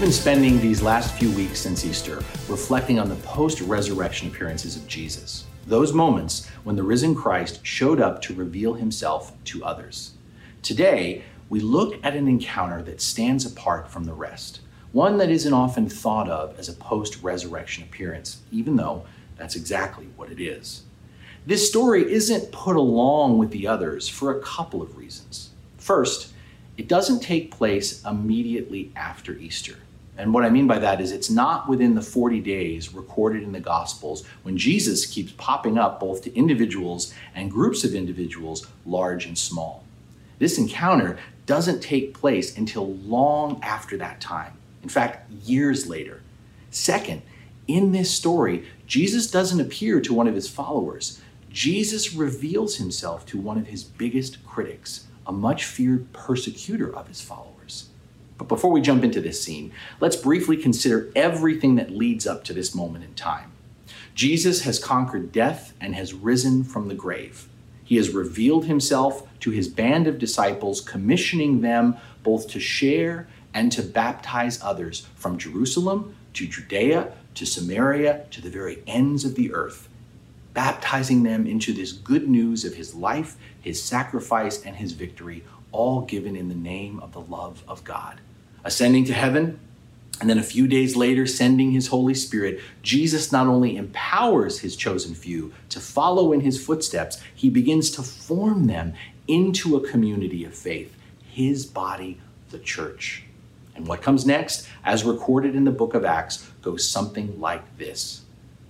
We've been spending these last few weeks since Easter reflecting on the post resurrection appearances of Jesus, those moments when the risen Christ showed up to reveal himself to others. Today, we look at an encounter that stands apart from the rest, one that isn't often thought of as a post resurrection appearance, even though that's exactly what it is. This story isn't put along with the others for a couple of reasons. First, it doesn't take place immediately after Easter. And what I mean by that is it's not within the 40 days recorded in the Gospels when Jesus keeps popping up both to individuals and groups of individuals, large and small. This encounter doesn't take place until long after that time, in fact, years later. Second, in this story, Jesus doesn't appear to one of his followers. Jesus reveals himself to one of his biggest critics, a much feared persecutor of his followers. But before we jump into this scene, let's briefly consider everything that leads up to this moment in time. Jesus has conquered death and has risen from the grave. He has revealed himself to his band of disciples, commissioning them both to share and to baptize others from Jerusalem to Judea to Samaria to the very ends of the earth baptizing them into this good news of his life, his sacrifice, and his victory, all given in the name of the love of God. Ascending to heaven, and then a few days later, sending his Holy Spirit, Jesus not only empowers his chosen few to follow in his footsteps, he begins to form them into a community of faith, his body, the church. And what comes next, as recorded in the book of Acts, goes something like this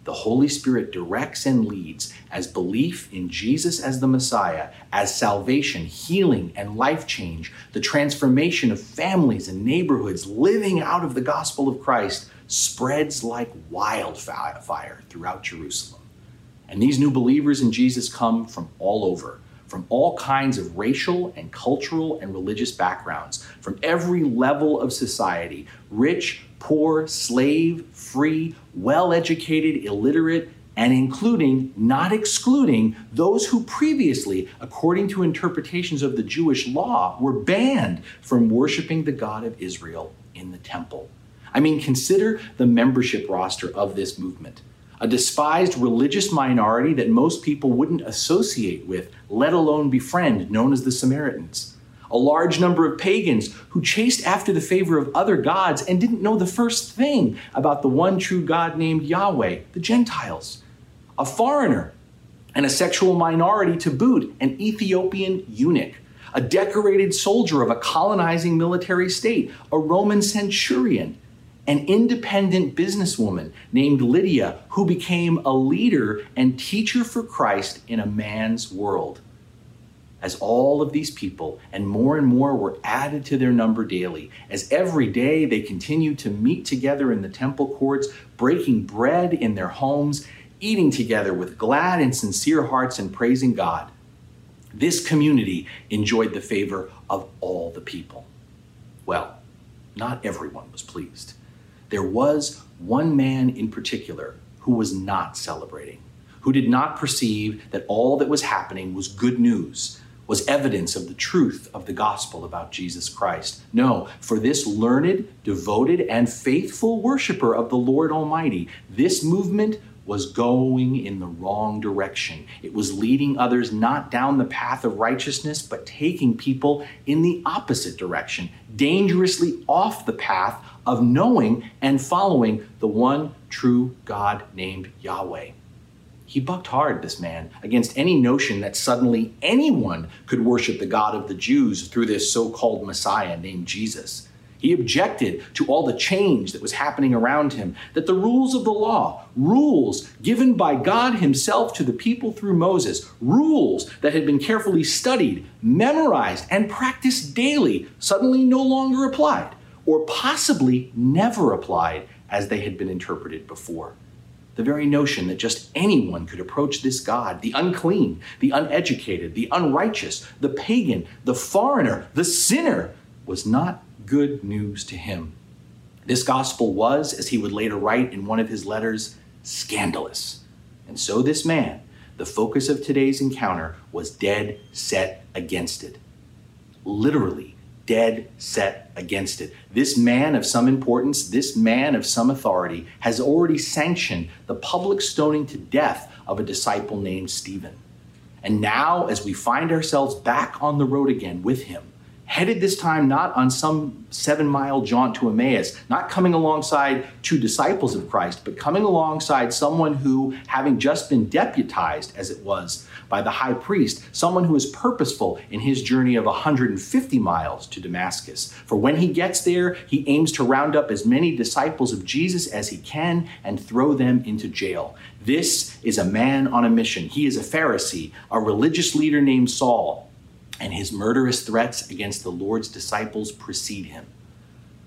the Holy Spirit directs and leads as belief in Jesus as the Messiah, as salvation, healing, and life change, the transformation of families and neighborhoods living out of the gospel of Christ spreads like wildfire throughout Jerusalem. And these new believers in Jesus come from all over, from all kinds of racial and cultural and religious backgrounds, from every level of society rich, poor, slave, free, well educated, illiterate, and including, not excluding, those who previously, according to interpretations of the Jewish law, were banned from worshiping the God of Israel in the temple. I mean, consider the membership roster of this movement. A despised religious minority that most people wouldn't associate with, let alone befriend, known as the Samaritans a large number of pagans who chased after the favor of other gods and didn't know the first thing about the one true God named Yahweh, the Gentiles, a foreigner and a sexual minority to boot, an Ethiopian eunuch, a decorated soldier of a colonizing military state, a Roman centurion, an independent businesswoman named Lydia who became a leader and teacher for Christ in a man's world as all of these people and more and more were added to their number daily, as every day they continued to meet together in the temple courts, breaking bread in their homes, eating together with glad and sincere hearts and praising God. This community enjoyed the favor of all the people. Well, not everyone was pleased. There was one man in particular who was not celebrating, who did not perceive that all that was happening was good news was evidence of the truth of the gospel about Jesus Christ. No, for this learned, devoted, and faithful worshiper of the Lord Almighty, this movement was going in the wrong direction. It was leading others not down the path of righteousness, but taking people in the opposite direction, dangerously off the path of knowing and following the one true God named Yahweh. He bucked hard, this man, against any notion that suddenly anyone could worship the God of the Jews through this so called Messiah named Jesus. He objected to all the change that was happening around him, that the rules of the law, rules given by God Himself to the people through Moses, rules that had been carefully studied, memorized, and practiced daily, suddenly no longer applied, or possibly never applied as they had been interpreted before. The very notion that just anyone could approach this God, the unclean, the uneducated, the unrighteous, the pagan, the foreigner, the sinner, was not good news to him. This gospel was, as he would later write in one of his letters, scandalous. And so this man, the focus of today's encounter, was dead set against it. Literally, dead set against it. This man of some importance, this man of some authority, has already sanctioned the public stoning to death of a disciple named Stephen. And now, as we find ourselves back on the road again with him, headed this time not on some seven mile jaunt to Emmaus, not coming alongside two disciples of Christ, but coming alongside someone who, having just been deputized, as it was, by the high priest, someone who is purposeful in his journey of 150 miles to Damascus. For when he gets there, he aims to round up as many disciples of Jesus as he can and throw them into jail. This is a man on a mission. He is a Pharisee, a religious leader named Saul and his murderous threats against the Lord's disciples precede him.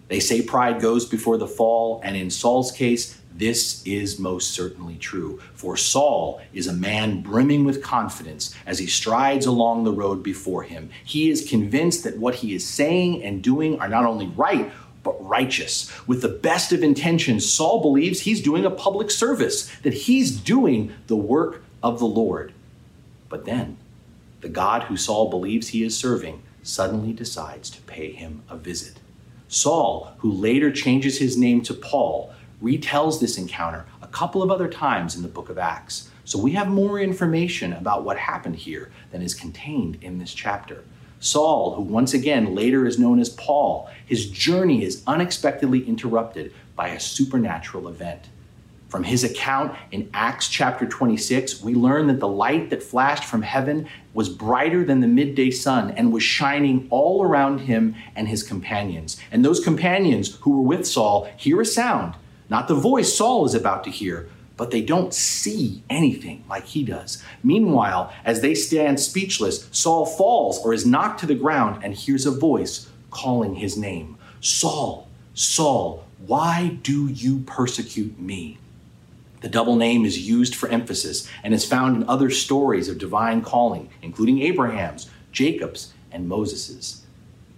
They say pride goes before the fall, and in Saul's case, this is most certainly true. For Saul is a man brimming with confidence as he strides along the road before him. He is convinced that what he is saying and doing are not only right, but righteous. With the best of intentions, Saul believes he's doing a public service, that he's doing the work of the Lord. But then, the God who Saul believes he is serving suddenly decides to pay him a visit. Saul, who later changes his name to Paul, retells this encounter a couple of other times in the book of Acts. So we have more information about what happened here than is contained in this chapter. Saul, who once again later is known as Paul, his journey is unexpectedly interrupted by a supernatural event. From his account in Acts chapter 26, we learn that the light that flashed from heaven was brighter than the midday sun and was shining all around him and his companions. And those companions who were with Saul hear a sound, not the voice Saul is about to hear, but they don't see anything like he does. Meanwhile, as they stand speechless, Saul falls or is knocked to the ground and hears a voice calling his name Saul, Saul, why do you persecute me? The double name is used for emphasis and is found in other stories of divine calling, including Abraham's, Jacob's, and Moses's.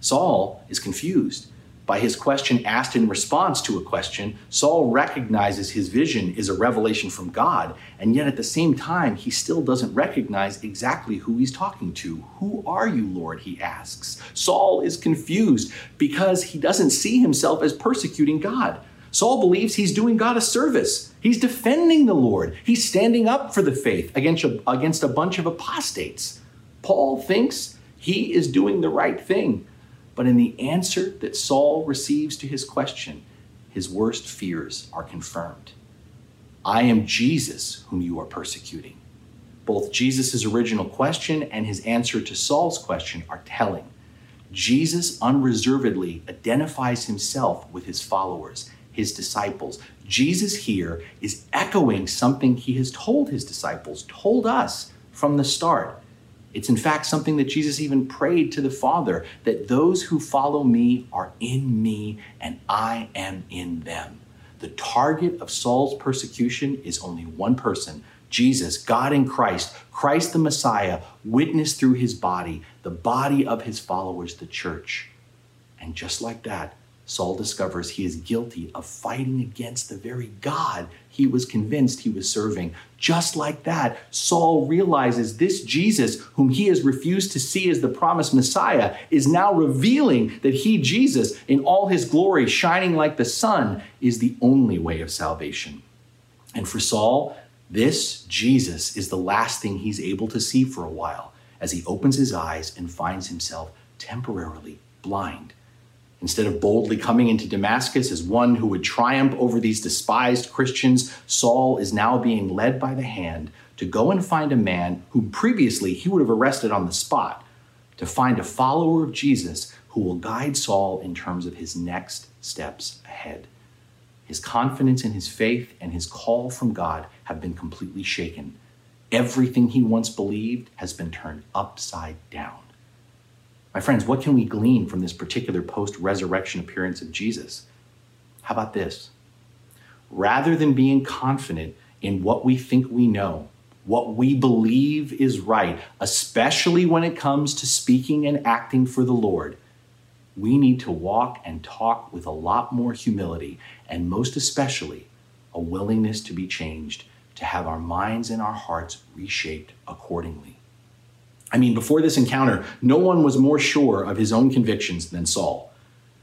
Saul is confused. By his question asked in response to a question, Saul recognizes his vision is a revelation from God, and yet at the same time, he still doesn't recognize exactly who he's talking to. Who are you, Lord? He asks. Saul is confused because he doesn't see himself as persecuting God. Saul believes he's doing God a service. He's defending the Lord. He's standing up for the faith against a, against a bunch of apostates. Paul thinks he is doing the right thing. But in the answer that Saul receives to his question, his worst fears are confirmed. I am Jesus whom you are persecuting. Both Jesus' original question and his answer to Saul's question are telling. Jesus unreservedly identifies himself with his followers his disciples. Jesus here is echoing something he has told his disciples, told us from the start. It's in fact something that Jesus even prayed to the Father that those who follow me are in me and I am in them. The target of Saul's persecution is only one person Jesus, God in Christ, Christ the Messiah, witnessed through his body, the body of his followers, the church. And just like that, Saul discovers he is guilty of fighting against the very God he was convinced he was serving. Just like that, Saul realizes this Jesus, whom he has refused to see as the promised Messiah, is now revealing that he, Jesus, in all his glory, shining like the sun, is the only way of salvation. And for Saul, this Jesus is the last thing he's able to see for a while as he opens his eyes and finds himself temporarily blind. Instead of boldly coming into Damascus as one who would triumph over these despised Christians, Saul is now being led by the hand to go and find a man whom previously he would have arrested on the spot, to find a follower of Jesus who will guide Saul in terms of his next steps ahead. His confidence in his faith and his call from God have been completely shaken. Everything he once believed has been turned upside down. My friends, what can we glean from this particular post resurrection appearance of Jesus? How about this? Rather than being confident in what we think we know, what we believe is right, especially when it comes to speaking and acting for the Lord, we need to walk and talk with a lot more humility, and most especially, a willingness to be changed, to have our minds and our hearts reshaped accordingly. I mean, before this encounter, no one was more sure of his own convictions than Saul.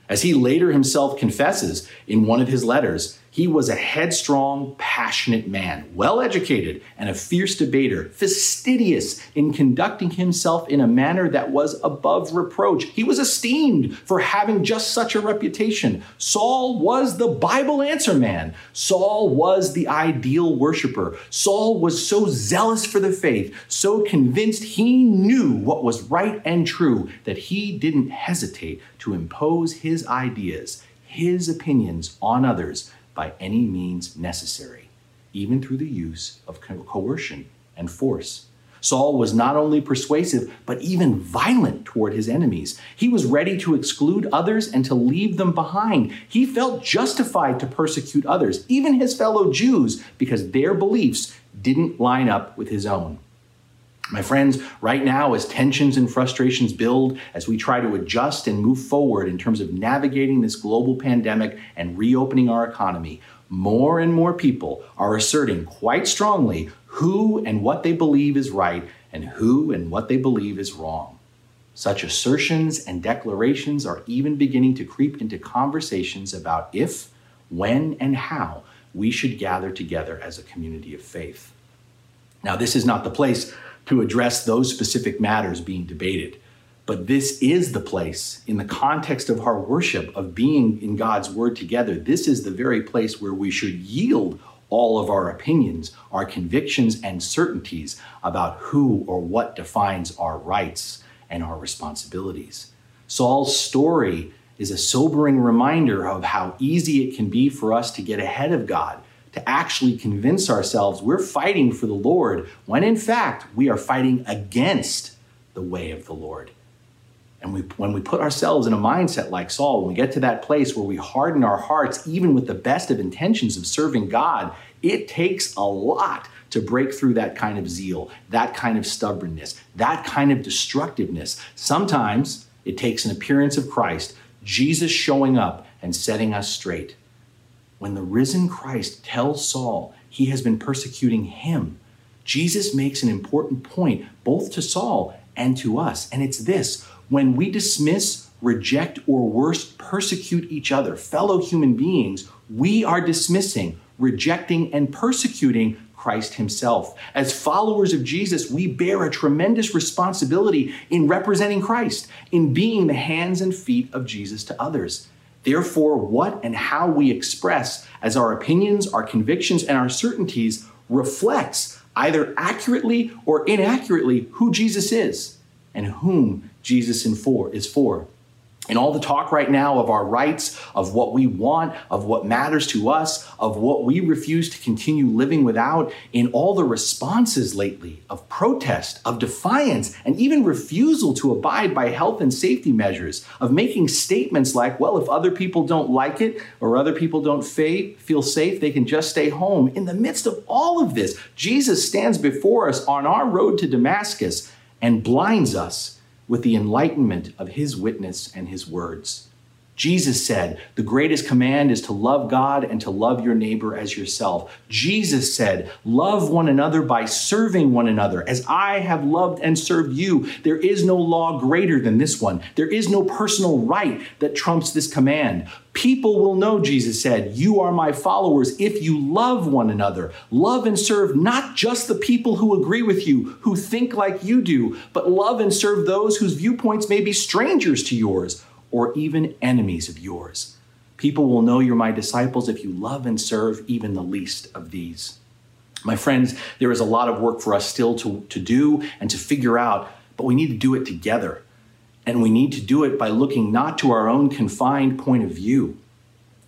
As he later himself confesses in one of his letters, he was a headstrong, passionate man, well educated, and a fierce debater, fastidious in conducting himself in a manner that was above reproach. He was esteemed for having just such a reputation. Saul was the Bible answer man. Saul was the ideal worshiper. Saul was so zealous for the faith, so convinced he knew what was right and true, that he didn't hesitate to impose his ideas, his opinions on others by any means necessary, even through the use of coercion and force. Saul was not only persuasive, but even violent toward his enemies. He was ready to exclude others and to leave them behind. He felt justified to persecute others, even his fellow Jews, because their beliefs didn't line up with his own. My friends, right now, as tensions and frustrations build, as we try to adjust and move forward in terms of navigating this global pandemic and reopening our economy, more and more people are asserting quite strongly who and what they believe is right and who and what they believe is wrong. Such assertions and declarations are even beginning to creep into conversations about if, when, and how we should gather together as a community of faith. Now, this is not the place to address those specific matters being debated. But this is the place, in the context of our worship, of being in God's Word together, this is the very place where we should yield all of our opinions, our convictions, and certainties about who or what defines our rights and our responsibilities. Saul's story is a sobering reminder of how easy it can be for us to get ahead of God to actually convince ourselves we're fighting for the Lord when in fact we are fighting against the way of the Lord. And we, when we put ourselves in a mindset like Saul, when we get to that place where we harden our hearts, even with the best of intentions of serving God, it takes a lot to break through that kind of zeal, that kind of stubbornness, that kind of destructiveness. Sometimes it takes an appearance of Christ, Jesus showing up and setting us straight when the risen Christ tells Saul he has been persecuting him, Jesus makes an important point both to Saul and to us. And it's this when we dismiss, reject, or worse, persecute each other, fellow human beings, we are dismissing, rejecting, and persecuting Christ Himself. As followers of Jesus, we bear a tremendous responsibility in representing Christ, in being the hands and feet of Jesus to others. Therefore, what and how we express as our opinions, our convictions, and our certainties reflects either accurately or inaccurately who Jesus is and whom Jesus is for. And all the talk right now of our rights, of what we want, of what matters to us, of what we refuse to continue living without, in all the responses lately of protest, of defiance, and even refusal to abide by health and safety measures, of making statements like, well, if other people don't like it or other people don't feel safe, they can just stay home. In the midst of all of this, Jesus stands before us on our road to Damascus and blinds us with the enlightenment of his witness and his words. Jesus said, The greatest command is to love God and to love your neighbor as yourself. Jesus said, Love one another by serving one another, as I have loved and served you. There is no law greater than this one. There is no personal right that trumps this command. People will know, Jesus said, You are my followers if you love one another. Love and serve not just the people who agree with you, who think like you do, but love and serve those whose viewpoints may be strangers to yours or even enemies of yours. People will know you're my disciples if you love and serve even the least of these. My friends, there is a lot of work for us still to, to do and to figure out, but we need to do it together. And we need to do it by looking not to our own confined point of view,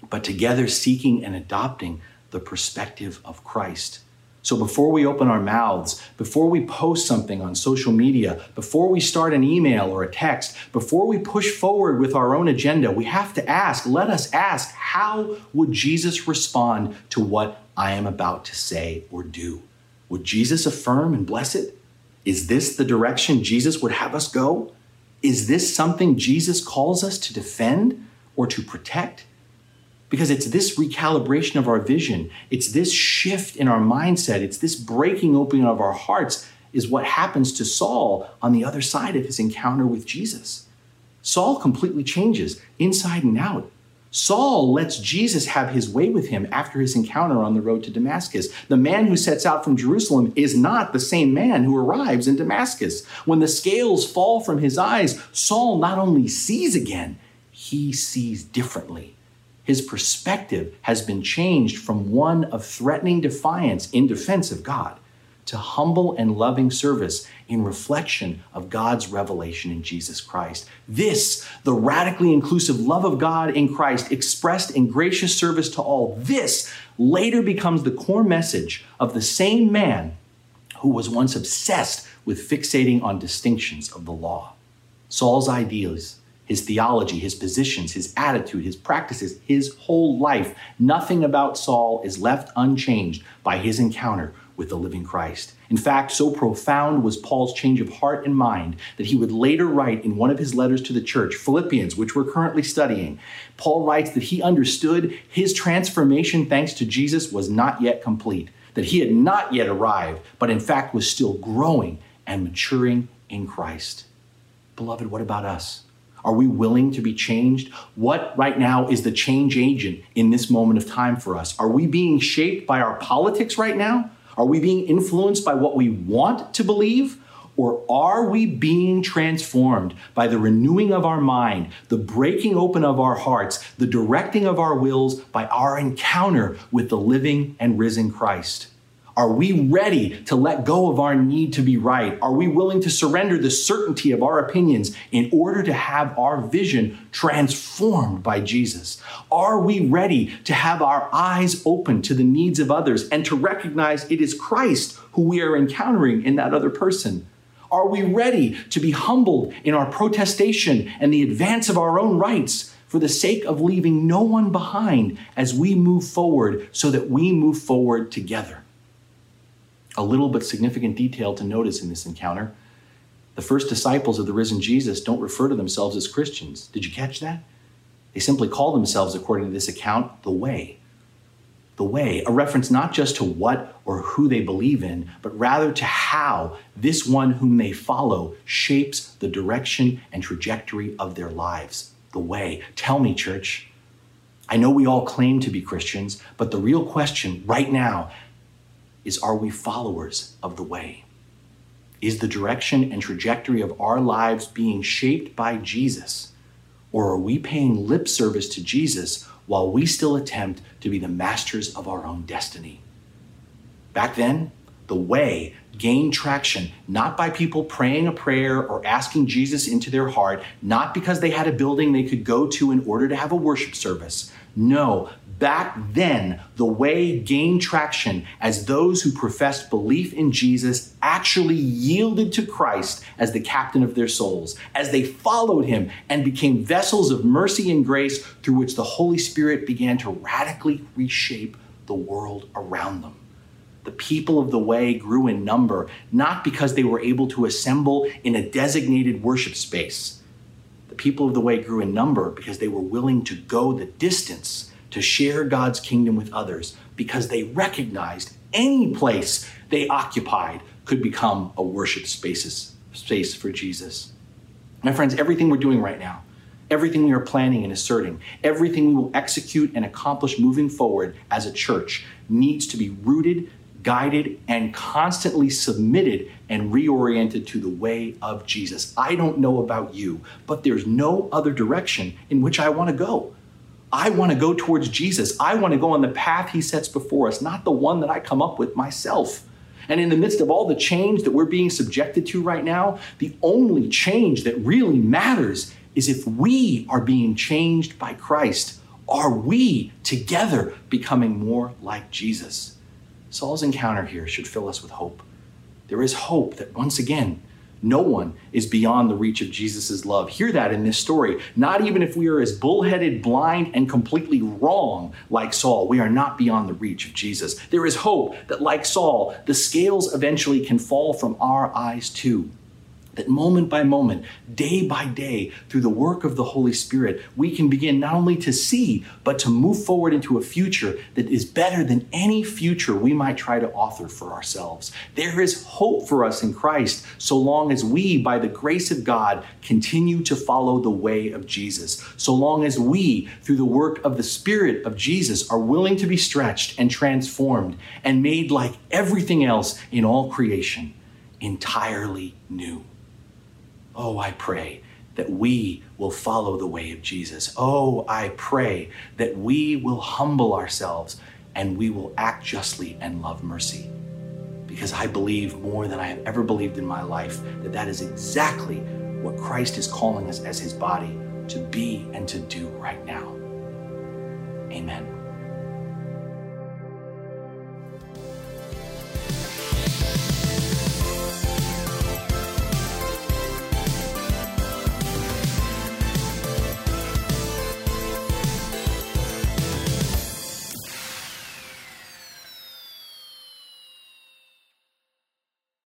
but together seeking and adopting the perspective of Christ. So before we open our mouths, before we post something on social media, before we start an email or a text, before we push forward with our own agenda, we have to ask, let us ask, how would Jesus respond to what I am about to say or do? Would Jesus affirm and bless it? Is this the direction Jesus would have us go? Is this something Jesus calls us to defend or to protect? Because it's this recalibration of our vision, it's this shift in our mindset, it's this breaking open of our hearts is what happens to Saul on the other side of his encounter with Jesus. Saul completely changes inside and out. Saul lets Jesus have his way with him after his encounter on the road to Damascus. The man who sets out from Jerusalem is not the same man who arrives in Damascus. When the scales fall from his eyes, Saul not only sees again, he sees differently his perspective has been changed from one of threatening defiance in defense of God to humble and loving service in reflection of God's revelation in Jesus Christ. This, the radically inclusive love of God in Christ expressed in gracious service to all, this later becomes the core message of the same man who was once obsessed with fixating on distinctions of the law. Saul's ideals his theology, his positions, his attitude, his practices, his whole life. Nothing about Saul is left unchanged by his encounter with the living Christ. In fact, so profound was Paul's change of heart and mind that he would later write in one of his letters to the church, Philippians, which we're currently studying. Paul writes that he understood his transformation, thanks to Jesus, was not yet complete, that he had not yet arrived, but in fact was still growing and maturing in Christ. Beloved, what about us? Are we willing to be changed? What right now is the change agent in this moment of time for us? Are we being shaped by our politics right now? Are we being influenced by what we want to believe? Or are we being transformed by the renewing of our mind, the breaking open of our hearts, the directing of our wills by our encounter with the living and risen Christ? Are we ready to let go of our need to be right? Are we willing to surrender the certainty of our opinions in order to have our vision transformed by Jesus? Are we ready to have our eyes open to the needs of others and to recognize it is Christ who we are encountering in that other person? Are we ready to be humbled in our protestation and the advance of our own rights for the sake of leaving no one behind as we move forward so that we move forward together? A little but significant detail to notice in this encounter the first disciples of the risen Jesus don't refer to themselves as Christians. Did you catch that? They simply call themselves, according to this account, the way. The way, a reference not just to what or who they believe in, but rather to how this one whom they follow shapes the direction and trajectory of their lives. The way. Tell me, church. I know we all claim to be Christians, but the real question right now is are we followers of the way? Is the direction and trajectory of our lives being shaped by Jesus? Or are we paying lip service to Jesus while we still attempt to be the masters of our own destiny? Back then, the way gained traction not by people praying a prayer or asking Jesus into their heart, not because they had a building they could go to in order to have a worship service. No, back then, the way gained traction as those who professed belief in Jesus actually yielded to Christ as the captain of their souls, as they followed him and became vessels of mercy and grace through which the Holy Spirit began to radically reshape the world around them. The people of the way grew in number, not because they were able to assemble in a designated worship space. The people of the way grew in number because they were willing to go the distance to share God's kingdom with others because they recognized any place they occupied could become a worship spaces, space for Jesus. My friends, everything we're doing right now, everything we are planning and asserting, everything we will execute and accomplish moving forward as a church needs to be rooted, guided, and constantly submitted and reoriented to the way of Jesus. I don't know about you, but there's no other direction in which I want to go. I want to go towards Jesus. I want to go on the path he sets before us, not the one that I come up with myself. And in the midst of all the change that we're being subjected to right now, the only change that really matters is if we are being changed by Christ. Are we together becoming more like Jesus? Saul's encounter here should fill us with hope. There is hope that once again, no one is beyond the reach of Jesus' love. Hear that in this story. Not even if we are as bullheaded, blind, and completely wrong like Saul, we are not beyond the reach of Jesus. There is hope that, like Saul, the scales eventually can fall from our eyes too that moment by moment, day by day, through the work of the Holy Spirit, we can begin not only to see, but to move forward into a future that is better than any future we might try to author for ourselves. There is hope for us in Christ so long as we, by the grace of God, continue to follow the way of Jesus. So long as we, through the work of the Spirit of Jesus, are willing to be stretched and transformed and made like everything else in all creation, entirely new. Oh, I pray that we will follow the way of Jesus. Oh, I pray that we will humble ourselves and we will act justly and love mercy. Because I believe more than I have ever believed in my life that that is exactly what Christ is calling us as his body to be and to do right now. Amen.